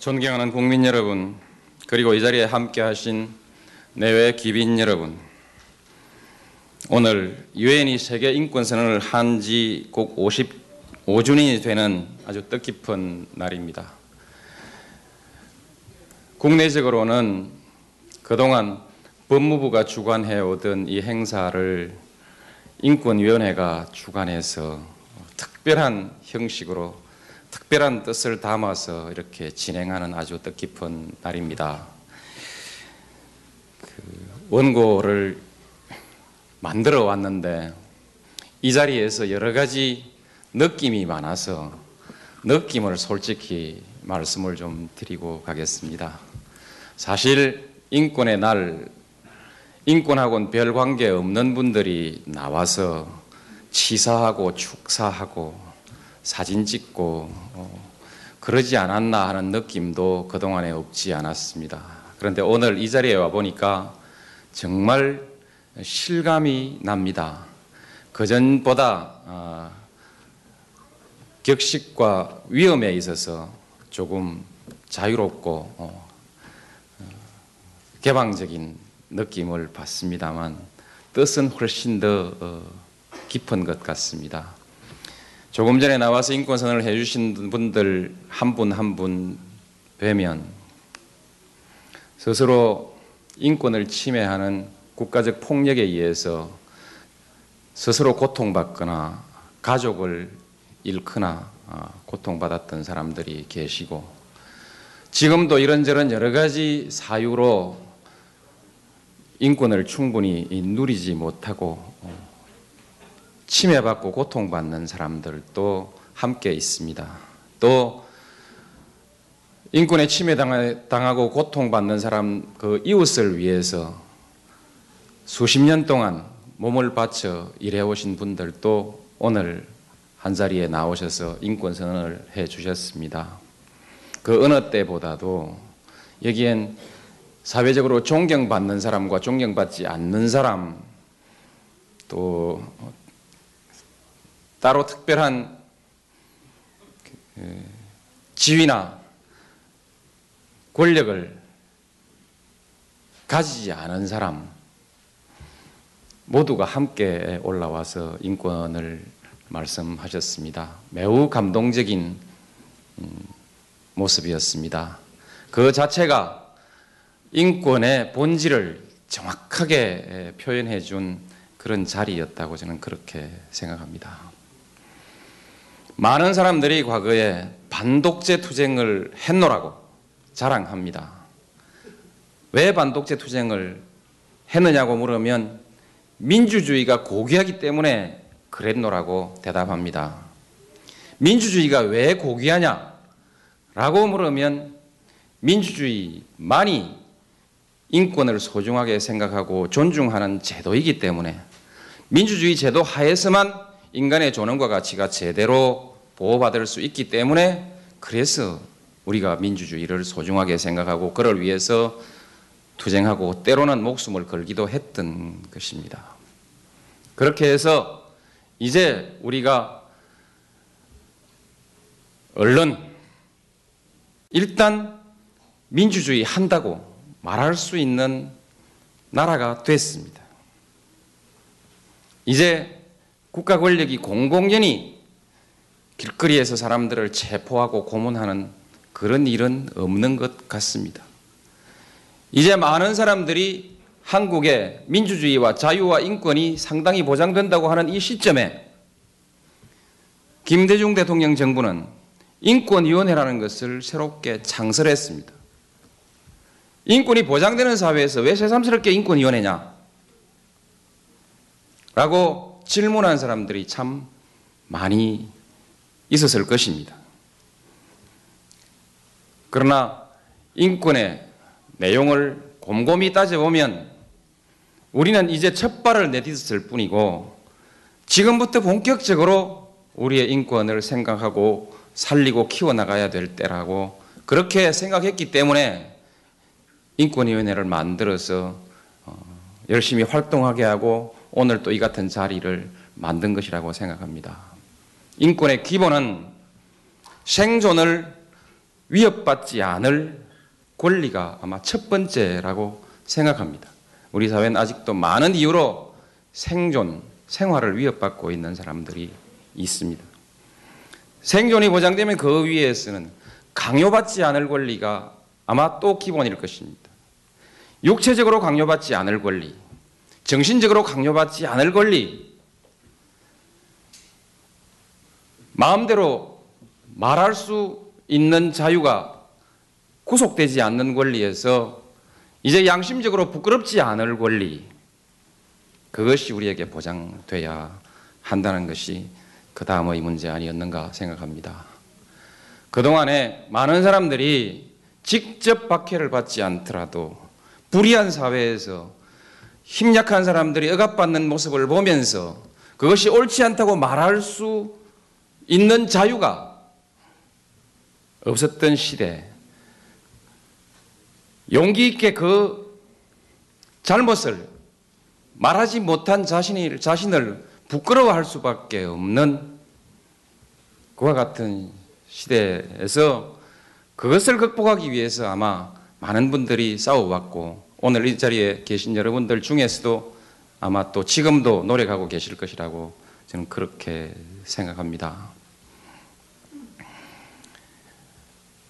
존경하는 국민 여러분, 그리고 이 자리에 함께 하신 내외 기빈 여러분. 오늘 유엔이 세계 인권 선언을 한지꼭 55주년이 되는 아주 뜻깊은 날입니다. 국내적으로는 그동안 법무부가 주관해 오던 이 행사를 인권위원회가 주관해서 특별한 형식으로 특별한 뜻을 담아서 이렇게 진행하는 아주 뜻깊은 날입니다. 그 원고를 만들어 왔는데 이 자리에서 여러 가지 느낌이 많아서 느낌을 솔직히 말씀을 좀 드리고 가겠습니다. 사실 인권의 날, 인권하고는 별 관계 없는 분들이 나와서 치사하고 축사하고 사진 찍고 어, 그러지 않았나 하는 느낌도 그동안에 없지 않았습니다. 그런데 오늘 이 자리에 와 보니까 정말 실감이 납니다. 그전보다 어, 격식과 위험에 있어서 조금 자유롭고 어, 개방적인 느낌을 받습니다만 뜻은 훨씬 더 어, 깊은 것 같습니다. 조금 전에 나와서 인권선언을 해주신 분들 한 분 한 분 뵈면 스스로 인권을 침해하는 국가적 폭력에 의해서 스스로 고통받거나 가족을 잃거나 어, 고통받았던 사람들이 계시고 지금도 이런저런 여러 가지 사유로 인권을 충분히 누리지 못하고 어, 침해받고 고통받는 사람들도 함께 있습니다. 또 인권에 침해당하고 고통받는 사람 그 이웃을 위해서 수십 년 동안 몸을 바쳐 일해오신 분들도 오늘 한 자리에 나오셔서 인권 선언을 해 주셨습니다. 그 어느 때보다도 여기엔 사회적으로 존경받는 사람과 존경받지 않는 사람 또 따로 특별한 그 지위나 권력을 가지지 않은 사람 모두가 함께 올라와서 인권을 말씀하셨습니다. 매우 감동적인 음, 모습이었습니다. 그 자체가 인권의 본질을 정확하게 표현해 준 그런 자리였다고 저는 그렇게 생각합니다. 많은 사람들이 과거에 반독재 투쟁을 했노라고 자랑합니다. 왜 반독재 투쟁을 했느냐고 물으면 민주주의가 고귀하기 때문에 그랬노라고 대답합니다. 민주주의가 왜 고귀하냐? 라고 물으면 민주주의만이 인권을 소중하게 생각하고 존중하는 제도이기 때문에 민주주의 제도 하에서만 인간의 존엄과 가치가 제대로 보호받을 수 있기 때문에 그래서 우리가 민주주의를 소중하게 생각하고 그를 위해서 투쟁하고 때로는 목숨을 걸기도 했던 것입니다. 그렇게 해서 이제 우리가 얼른 일단 민주주의 한다고 말할 수 있는 나라가 됐습니다. 이제 국가 권력이 공공연히 길거리에서 사람들을 체포하고 고문하는 그런 일은 없는 것 같습니다. 이제 많은 사람들이 한국의 민주주의와 자유와 인권이 상당히 보장된다고 하는 이 시점에 김대중 대통령 정부는 인권위원회라는 것을 새롭게 창설했습니다. 인권이 보장되는 사회에서 왜 새삼스럽게 인권위원회냐? 라고 질문한 사람들이 참 많이 있었을 것입니다. 그러나 인권의 내용을 곰곰이 따져보면 우리는 이제 첫 발을 내딛었을 뿐이고 지금부터 본격적으로 우리의 인권을 생각하고 살리고 키워나가야 될 때라고 그렇게 생각했기 때문에 인권위원회를 만들어서 어, 열심히 활동하게 하고 오늘 또 이 같은 자리를 만든 것이라고 생각합니다. 인권의 기본은 생존을 위협받지 않을 권리가 아마 첫 번째라고 생각합니다. 우리 사회는 아직도 많은 이유로 생존, 생활을 위협받고 있는 사람들이 있습니다. 생존이 보장되면 그 위에서는 강요받지 않을 권리가 아마 또 기본일 것입니다. 육체적으로 강요받지 않을 권리, 정신적으로 강요받지 않을 권리, 마음대로 말할 수 있는 자유가 구속되지 않는 권리에서 이제 양심적으로 부끄럽지 않을 권리, 그것이 우리에게 보장돼야 한다는 것이 그 다음의 문제 아니었는가 생각합니다. 그동안에 많은 사람들이 직접 박해를 받지 않더라도 불의한 사회에서 힘약한 사람들이 억압받는 모습을 보면서 그것이 옳지 않다고 말할 수 있는 자유가 없었던 시대, 용기 있게 그 잘못을 말하지 못한 자신이, 자신을 부끄러워할 수밖에 없는 그와 같은 시대에서 그것을 극복하기 위해서 아마 많은 분들이 싸워왔고 오늘 이 자리에 계신 여러분들 중에서도 아마 또 지금도 노력하고 계실 것이라고 저는 그렇게 생각합니다.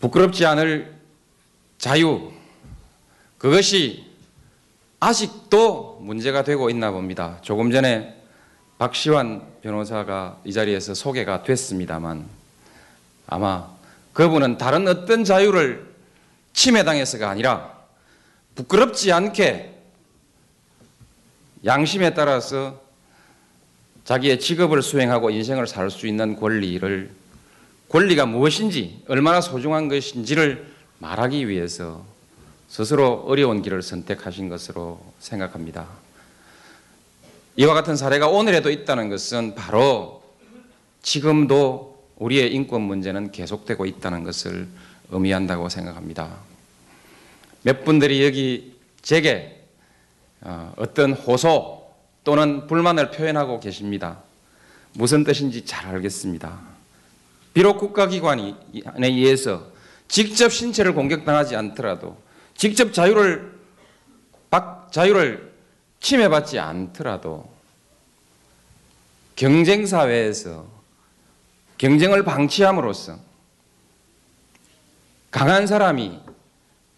부끄럽지 않을 자유, 그것이 아직도 문제가 되고 있나 봅니다. 조금 전에 박시환 변호사가 이 자리에서 소개가 됐습니다만 아마 그분은 다른 어떤 자유를 침해당해서가 아니라 부끄럽지 않게 양심에 따라서 자기의 직업을 수행하고 인생을 살 수 있는 권리를 권리가 무엇인지 얼마나 소중한 것인지를 말하기 위해서 스스로 어려운 길을 선택하신 것으로 생각합니다. 이와 같은 사례가 오늘에도 있다는 것은 바로 지금도 우리의 인권 문제는 계속되고 있다는 것을 의미한다고 생각합니다. 몇 분들이 여기 제게 어, 어떤 호소 또는 불만을 표현하고 계십니다. 무슨 뜻인지 잘 알겠습니다. 비록 국가기관에 의해서 직접 신체를 공격당하지 않더라도 직접 자유를 자유를 침해받지 않더라도 경쟁 사회에서 경쟁을 방치함으로써 강한 사람이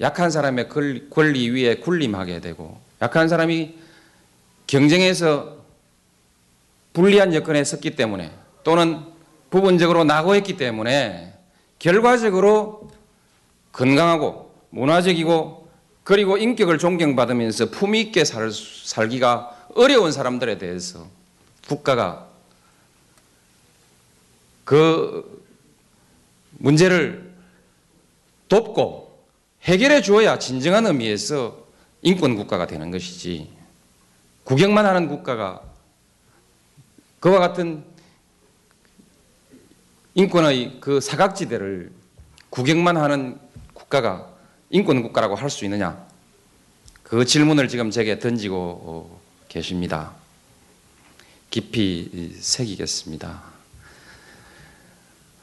약한 사람의 권리 위에 군림하게 되고 약한 사람이 경쟁에서 불리한 여건에 섰기 때문에 또는 부분적으로 낙오했기 때문에 결과적으로 건강하고 문화적이고 그리고 인격을 존경받으면서 품위 있게 살, 살기가 어려운 사람들에 대해서 국가가 그 문제를 돕고 해결해 주어야 진정한 의미에서 인권 국가가 되는 것이지 구경만 하는 국가가 그와 같은 인권의 그 사각지대를 구경만 하는 국가가 인권 국가라고 할 수 있느냐? 그 질문을 지금 제게 던지고 계십니다. 깊이 새기겠습니다.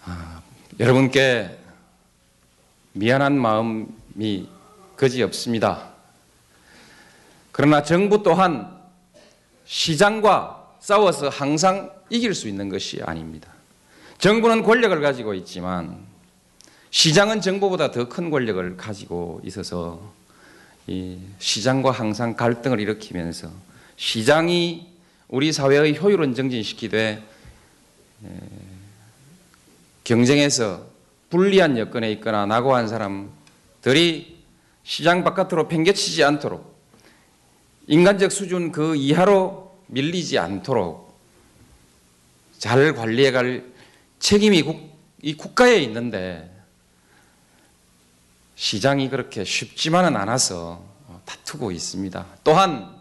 아, 여러분께 미안한 마음이 거지 없습니다. 그러나 정부 또한 시장과 싸워서 항상 이길 수 있는 것이 아닙니다. 정부는 권력을 가지고 있지만 시장은 정부보다 더 큰 권력을 가지고 있어서 이 시장과 항상 갈등을 일으키면서 시장이 우리 사회의 효율은 정진시키되 경쟁에서 불리한 여건에 있거나 낙오한 사람들이 시장 바깥으로 팽개치지 않도록 인간적 수준 그 이하로 밀리지 않도록 잘 관리해 갈 책임이 국, 이 국가에 있는데 시장이 그렇게 쉽지만은 않아서 어, 다투고 있습니다. 또한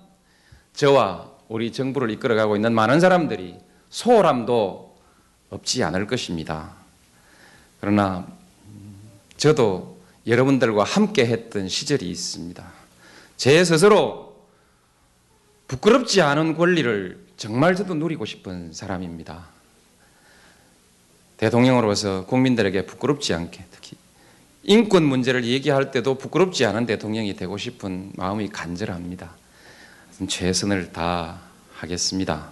저와 우리 정부를 이끌어가고 있는 많은 사람들이 소홀함도 없지 않을 것입니다. 그러나 음, 저도 여러분들과 함께 했던 시절이 있습니다. 제 스스로 부끄럽지 않은 권리를 정말 저도 누리고 싶은 사람입니다. 대통령으로서 국민들에게 부끄럽지 않게 특히 인권 문제를 얘기할 때도 부끄럽지 않은 대통령이 되고 싶은 마음이 간절합니다. 최선을 다하겠습니다.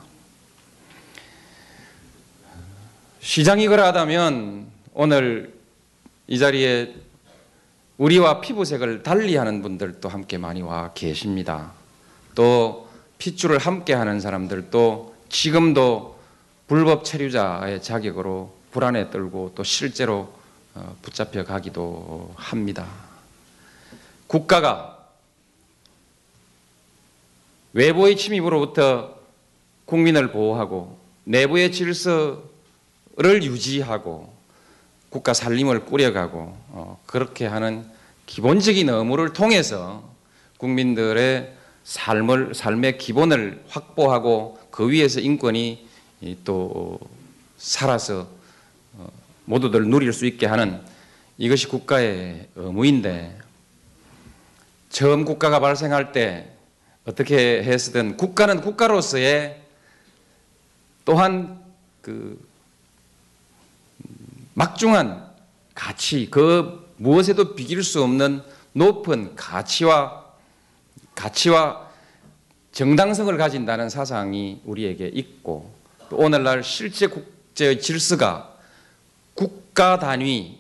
시장이 그러하다면 오늘 이 자리에 우리와 피부색을 달리하는 분들도 함께 많이 와 계십니다. 또 핏줄을 함께 하는 사람들도 지금도 불법 체류자의 자격으로 불안에 떨고 또 실제로 어, 붙잡혀 가기도 합니다. 국가가 외부의 침입으로부터 국민을 보호하고 내부의 질서를 유지하고 국가 살림을 꾸려가고 어, 그렇게 하는 기본적인 의무를 통해서 국민들의 삶을 삶의 기본을 확보하고 그 위에서 인권이 또 살아서 어, 모두들 누릴 수 있게 하는 이것이 국가의 의무인데 처음 국가가 발생할 때 어떻게 했든 국가는 국가로서의 또한 그 막중한 가치, 그 무엇에도 비길 수 없는 높은 가치와 가치와 정당성을 가진다는 사상이 우리에게 있고 또 오늘날 실제 국제의 질서가 국가 단위,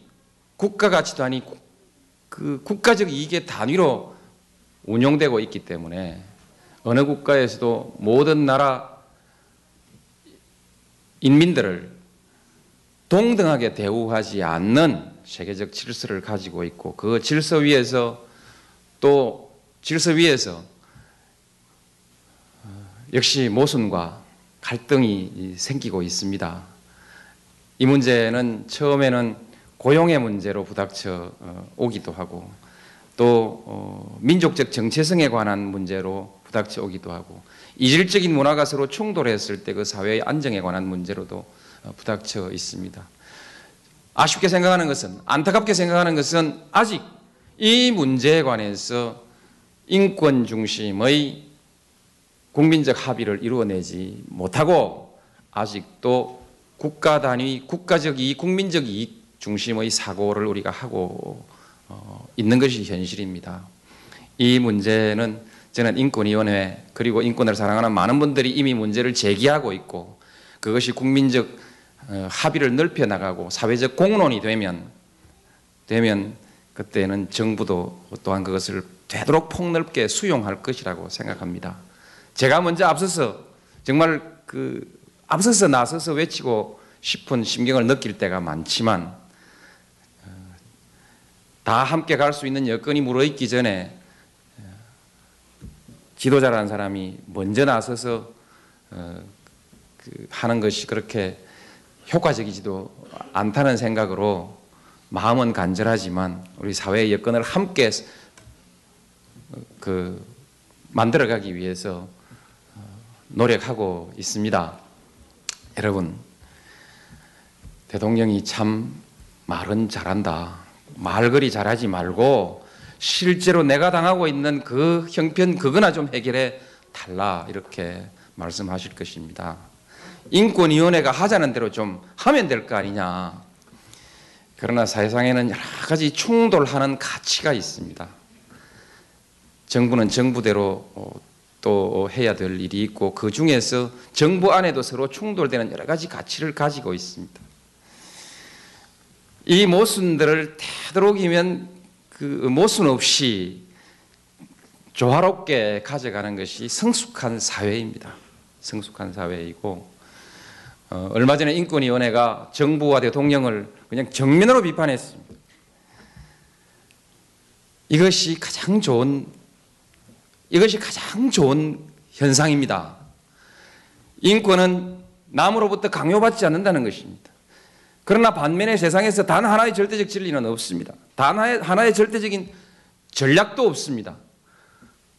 국가 가치 단위, 그 국가적 이익의 단위로 운용되고 있기 때문에 어느 국가에서도 모든 나라 인민들을 동등하게 대우하지 않는 세계적 질서를 가지고 있고 그 질서 위에서 또 질서 위에서 어, 역시 모순과 갈등이 생기고 있습니다. 이 문제는 처음에는 고용의 문제로 부닥쳐 어, 오기도 하고 또 어, 민족적 정체성에 관한 문제로 부닥쳐 오기도 하고 이질적인 문화가 서로 충돌했을 때 그 사회의 안정에 관한 문제로도 부닥쳐 있습니다. 아쉽게 생각하는 것은 안타깝게 생각하는 것은 아직 이 문제에 관해서 인권 중심의 국민적 합의를 이루어내지 못하고 아직도 국가 단위, 국가적 이익, 국민적 이익 중심의 사고를 우리가 하고 어, 있는 것이 현실입니다. 이 문제는 저는 인권위원회 그리고 인권을 사랑하는 많은 분들이 이미 문제를 제기하고 있고 그것이 국민적 어, 합의를 넓혀 나가고 사회적 공론이 되면 되면 그때는 정부도 또한 그것을 되도록 폭넓게 수용할 것이라고 생각합니다. 제가 먼저 앞서서 정말 그 앞서서 나서서 외치고 싶은 심경을 느낄 때가 많지만 어, 다 함께 갈 수 있는 여건이 물어있기 전에 어, 지도자라는 사람이 먼저 나서서 그 하는 것이 그렇게 효과적이지도 않다는 생각으로 마음은 간절하지만 우리 사회의 여건을 함께 그 만들어가기 위해서 노력하고 있습니다. 여러분, 대통령이 참 말은 잘한다. 말거리 잘하지 말고 실제로 내가 당하고 있는 그 형편 그거나 좀 해결해 달라 이렇게 말씀하실 것입니다. 인권위원회가 하자는 대로 좀 하면 될 거 아니냐. 그러나 세상에는 여러 가지 충돌하는 가치가 있습니다. 정부는 정부대로 어, 또 해야 될 일이 있고 그 중에서 정부 안에도 서로 충돌되는 여러 가지 가치를 가지고 있습니다. 이 모순들을 되도록이면 그 모순 없이 조화롭게 가져가는 것이 성숙한 사회입니다. 성숙한 사회이고 어, 얼마 전에 인권위원회가 정부와 대통령을 그냥 정면으로 비판했습니다. 이것이 가장 좋은 이것이 가장 좋은 현상입니다. 인권은 남으로부터 강요받지 않는다는 것입니다. 그러나 반면에 세상에서 단 하나의 절대적 진리는 없습니다. 단 하나의, 절대적인 전략도 없습니다.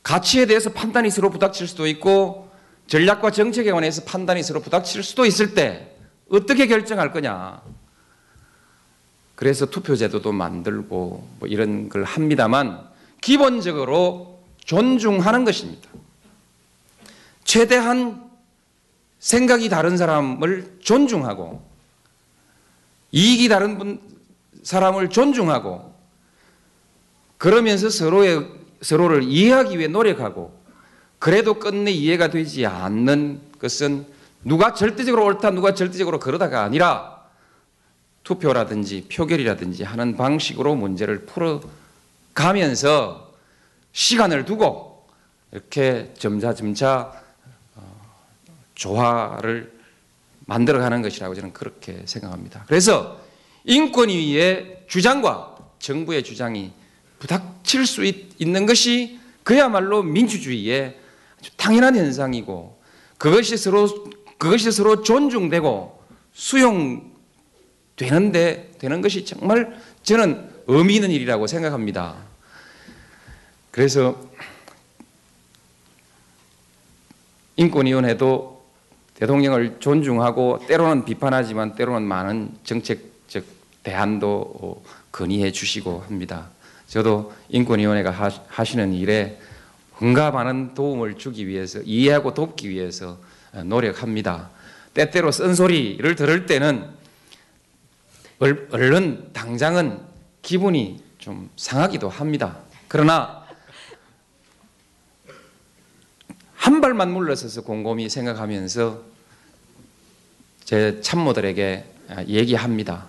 가치에 대해서 판단이 서로 부닥칠 수도 있고 전략과 정책에 관해서 판단이 서로 부닥칠 수도 있을 때 어떻게 결정할 거냐. 그래서 투표제도도 만들고 뭐 이런 걸 합니다만 기본적으로 존중하는 것입니다. 최대한 생각이 다른 사람을 존중하고 이익이 다른 분, 사람을 존중하고 그러면서 서로의 서로를 이해하기 위해 노력하고 그래도 끝내 이해가 되지 않는 것은 누가 절대적으로 옳다 누가 절대적으로 그러다가 아니라 투표라든지 표결이라든지 하는 방식으로 문제를 풀어가면서 시간을 두고 이렇게 점차점차 어, 조화를 만들어가는 것이라고 저는 그렇게 생각합니다. 그래서 인권위의 주장과 정부의 주장이 부닥칠 수 있, 는 것이 그야말로 민주주의의 당연한 현상이고 그것이 서로 그것이 서로 존중되고 수용되는데 되는 것이 정말 저는 의미 있는 일이라고 생각합니다. 그래서 인권위원회도 대통령을 존중하고 때로는 비판하지만 때로는 많은 정책적 대안도 건의해 주시고 합니다. 저도 인권위원회가 하시는 일에 많은 도움을 주기 위해서 이해하고 돕기 위해서 노력합니다. 때때로 쓴소리를 들을 때는 얼른 당장은 기분이 좀 상하기도 합니다. 그러나 한 발만 물러서서 곰곰이 생각하면서 제 참모들에게 얘기합니다.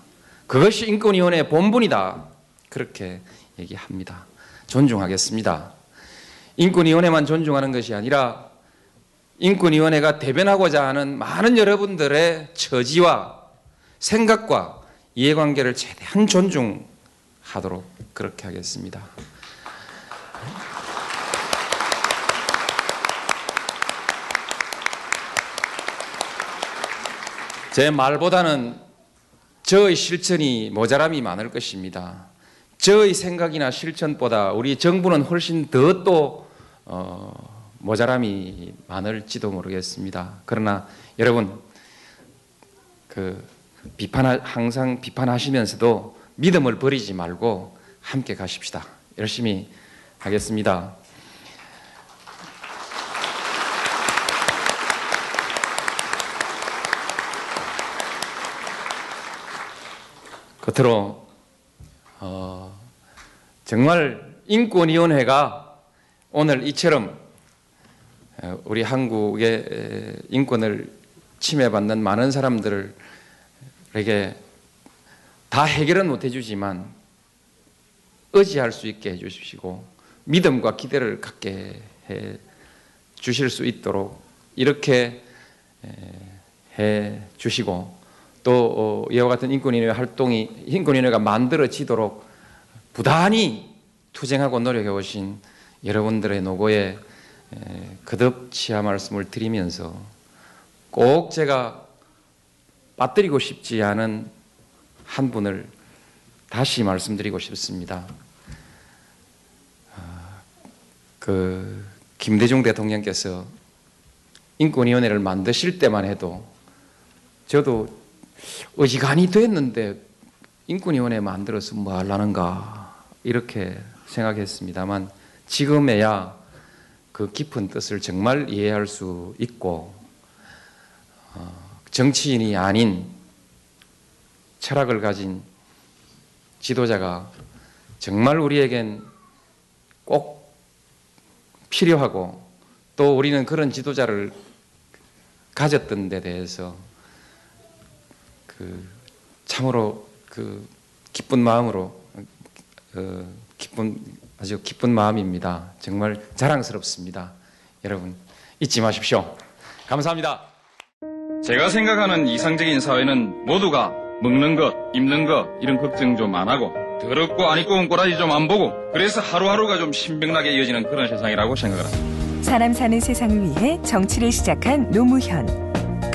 그것이 인권위원회의 본분이다. 그렇게 얘기합니다. 존중하겠습니다. 인권위원회만 존중하는 것이 아니라 인권위원회가 대변하고자 하는 많은 여러분들의 처지와 생각과 이해관계를 최대한 존중하도록 그렇게 하겠습니다. 제 말보다는 저의 실천이 모자람이 많을 것입니다. 저의 생각이나 실천보다 우리 정부는 훨씬 더또 어, 모자람이 많을지도 모르겠습니다. 그러나 여러분 그 비판 항상 비판하시면서도 믿음을 버리지 말고 함께 가십시다. 열심히 하겠습니다. 겉으로 어, 정말 인권위원회가 오늘 이처럼 어, 우리 한국의 인권을 침해받는 많은 사람들에게 다 해결은 못 해주지만 의지할 수 있게 해주시고 믿음과 기대를 갖게 해 주실 수 있도록 이렇게 해 주시고 또 어, 이와 같은 인권위원회 활동이 인권위원회가 만들어지도록 부단히 투쟁하고 노력해 오신 여러분들의 노고에 거듭 치하 말씀을 드리면서 꼭 제가 빠뜨리고 싶지 않은 한 분을 다시 말씀드리고 싶습니다. 아, 그 김대중 대통령께서 인권위원회를 만드실 때만 해도 저도 어지간히 됐는데 인권위원회 만들어서 뭐 하려는가 이렇게 생각했습니다만 지금에야 그 깊은 뜻을 정말 이해할 수 있고 어, 정치인이 아닌 철학을 가진 지도자가 정말 우리에겐 꼭 필요하고 또 우리는 그런 지도자를 가졌던 데 대해서 그 참으로 그 기쁜 마음으로 어, 기쁜 아주 기쁜 마음입니다. 정말 자랑스럽습니다. 여러분 잊지 마십시오. 감사합니다. 제가 생각하는 이상적인 사회는 모두가 먹는 것, 입는 것 이런 걱정 좀 안 하고 더럽고 안 입고 온 꼬라지 좀 안 보고 그래서 하루하루가 좀 신명나게 이어지는 그런 세상이라고 생각을 합니다. 사람 사는 세상을 위해 정치를 시작한 노무현.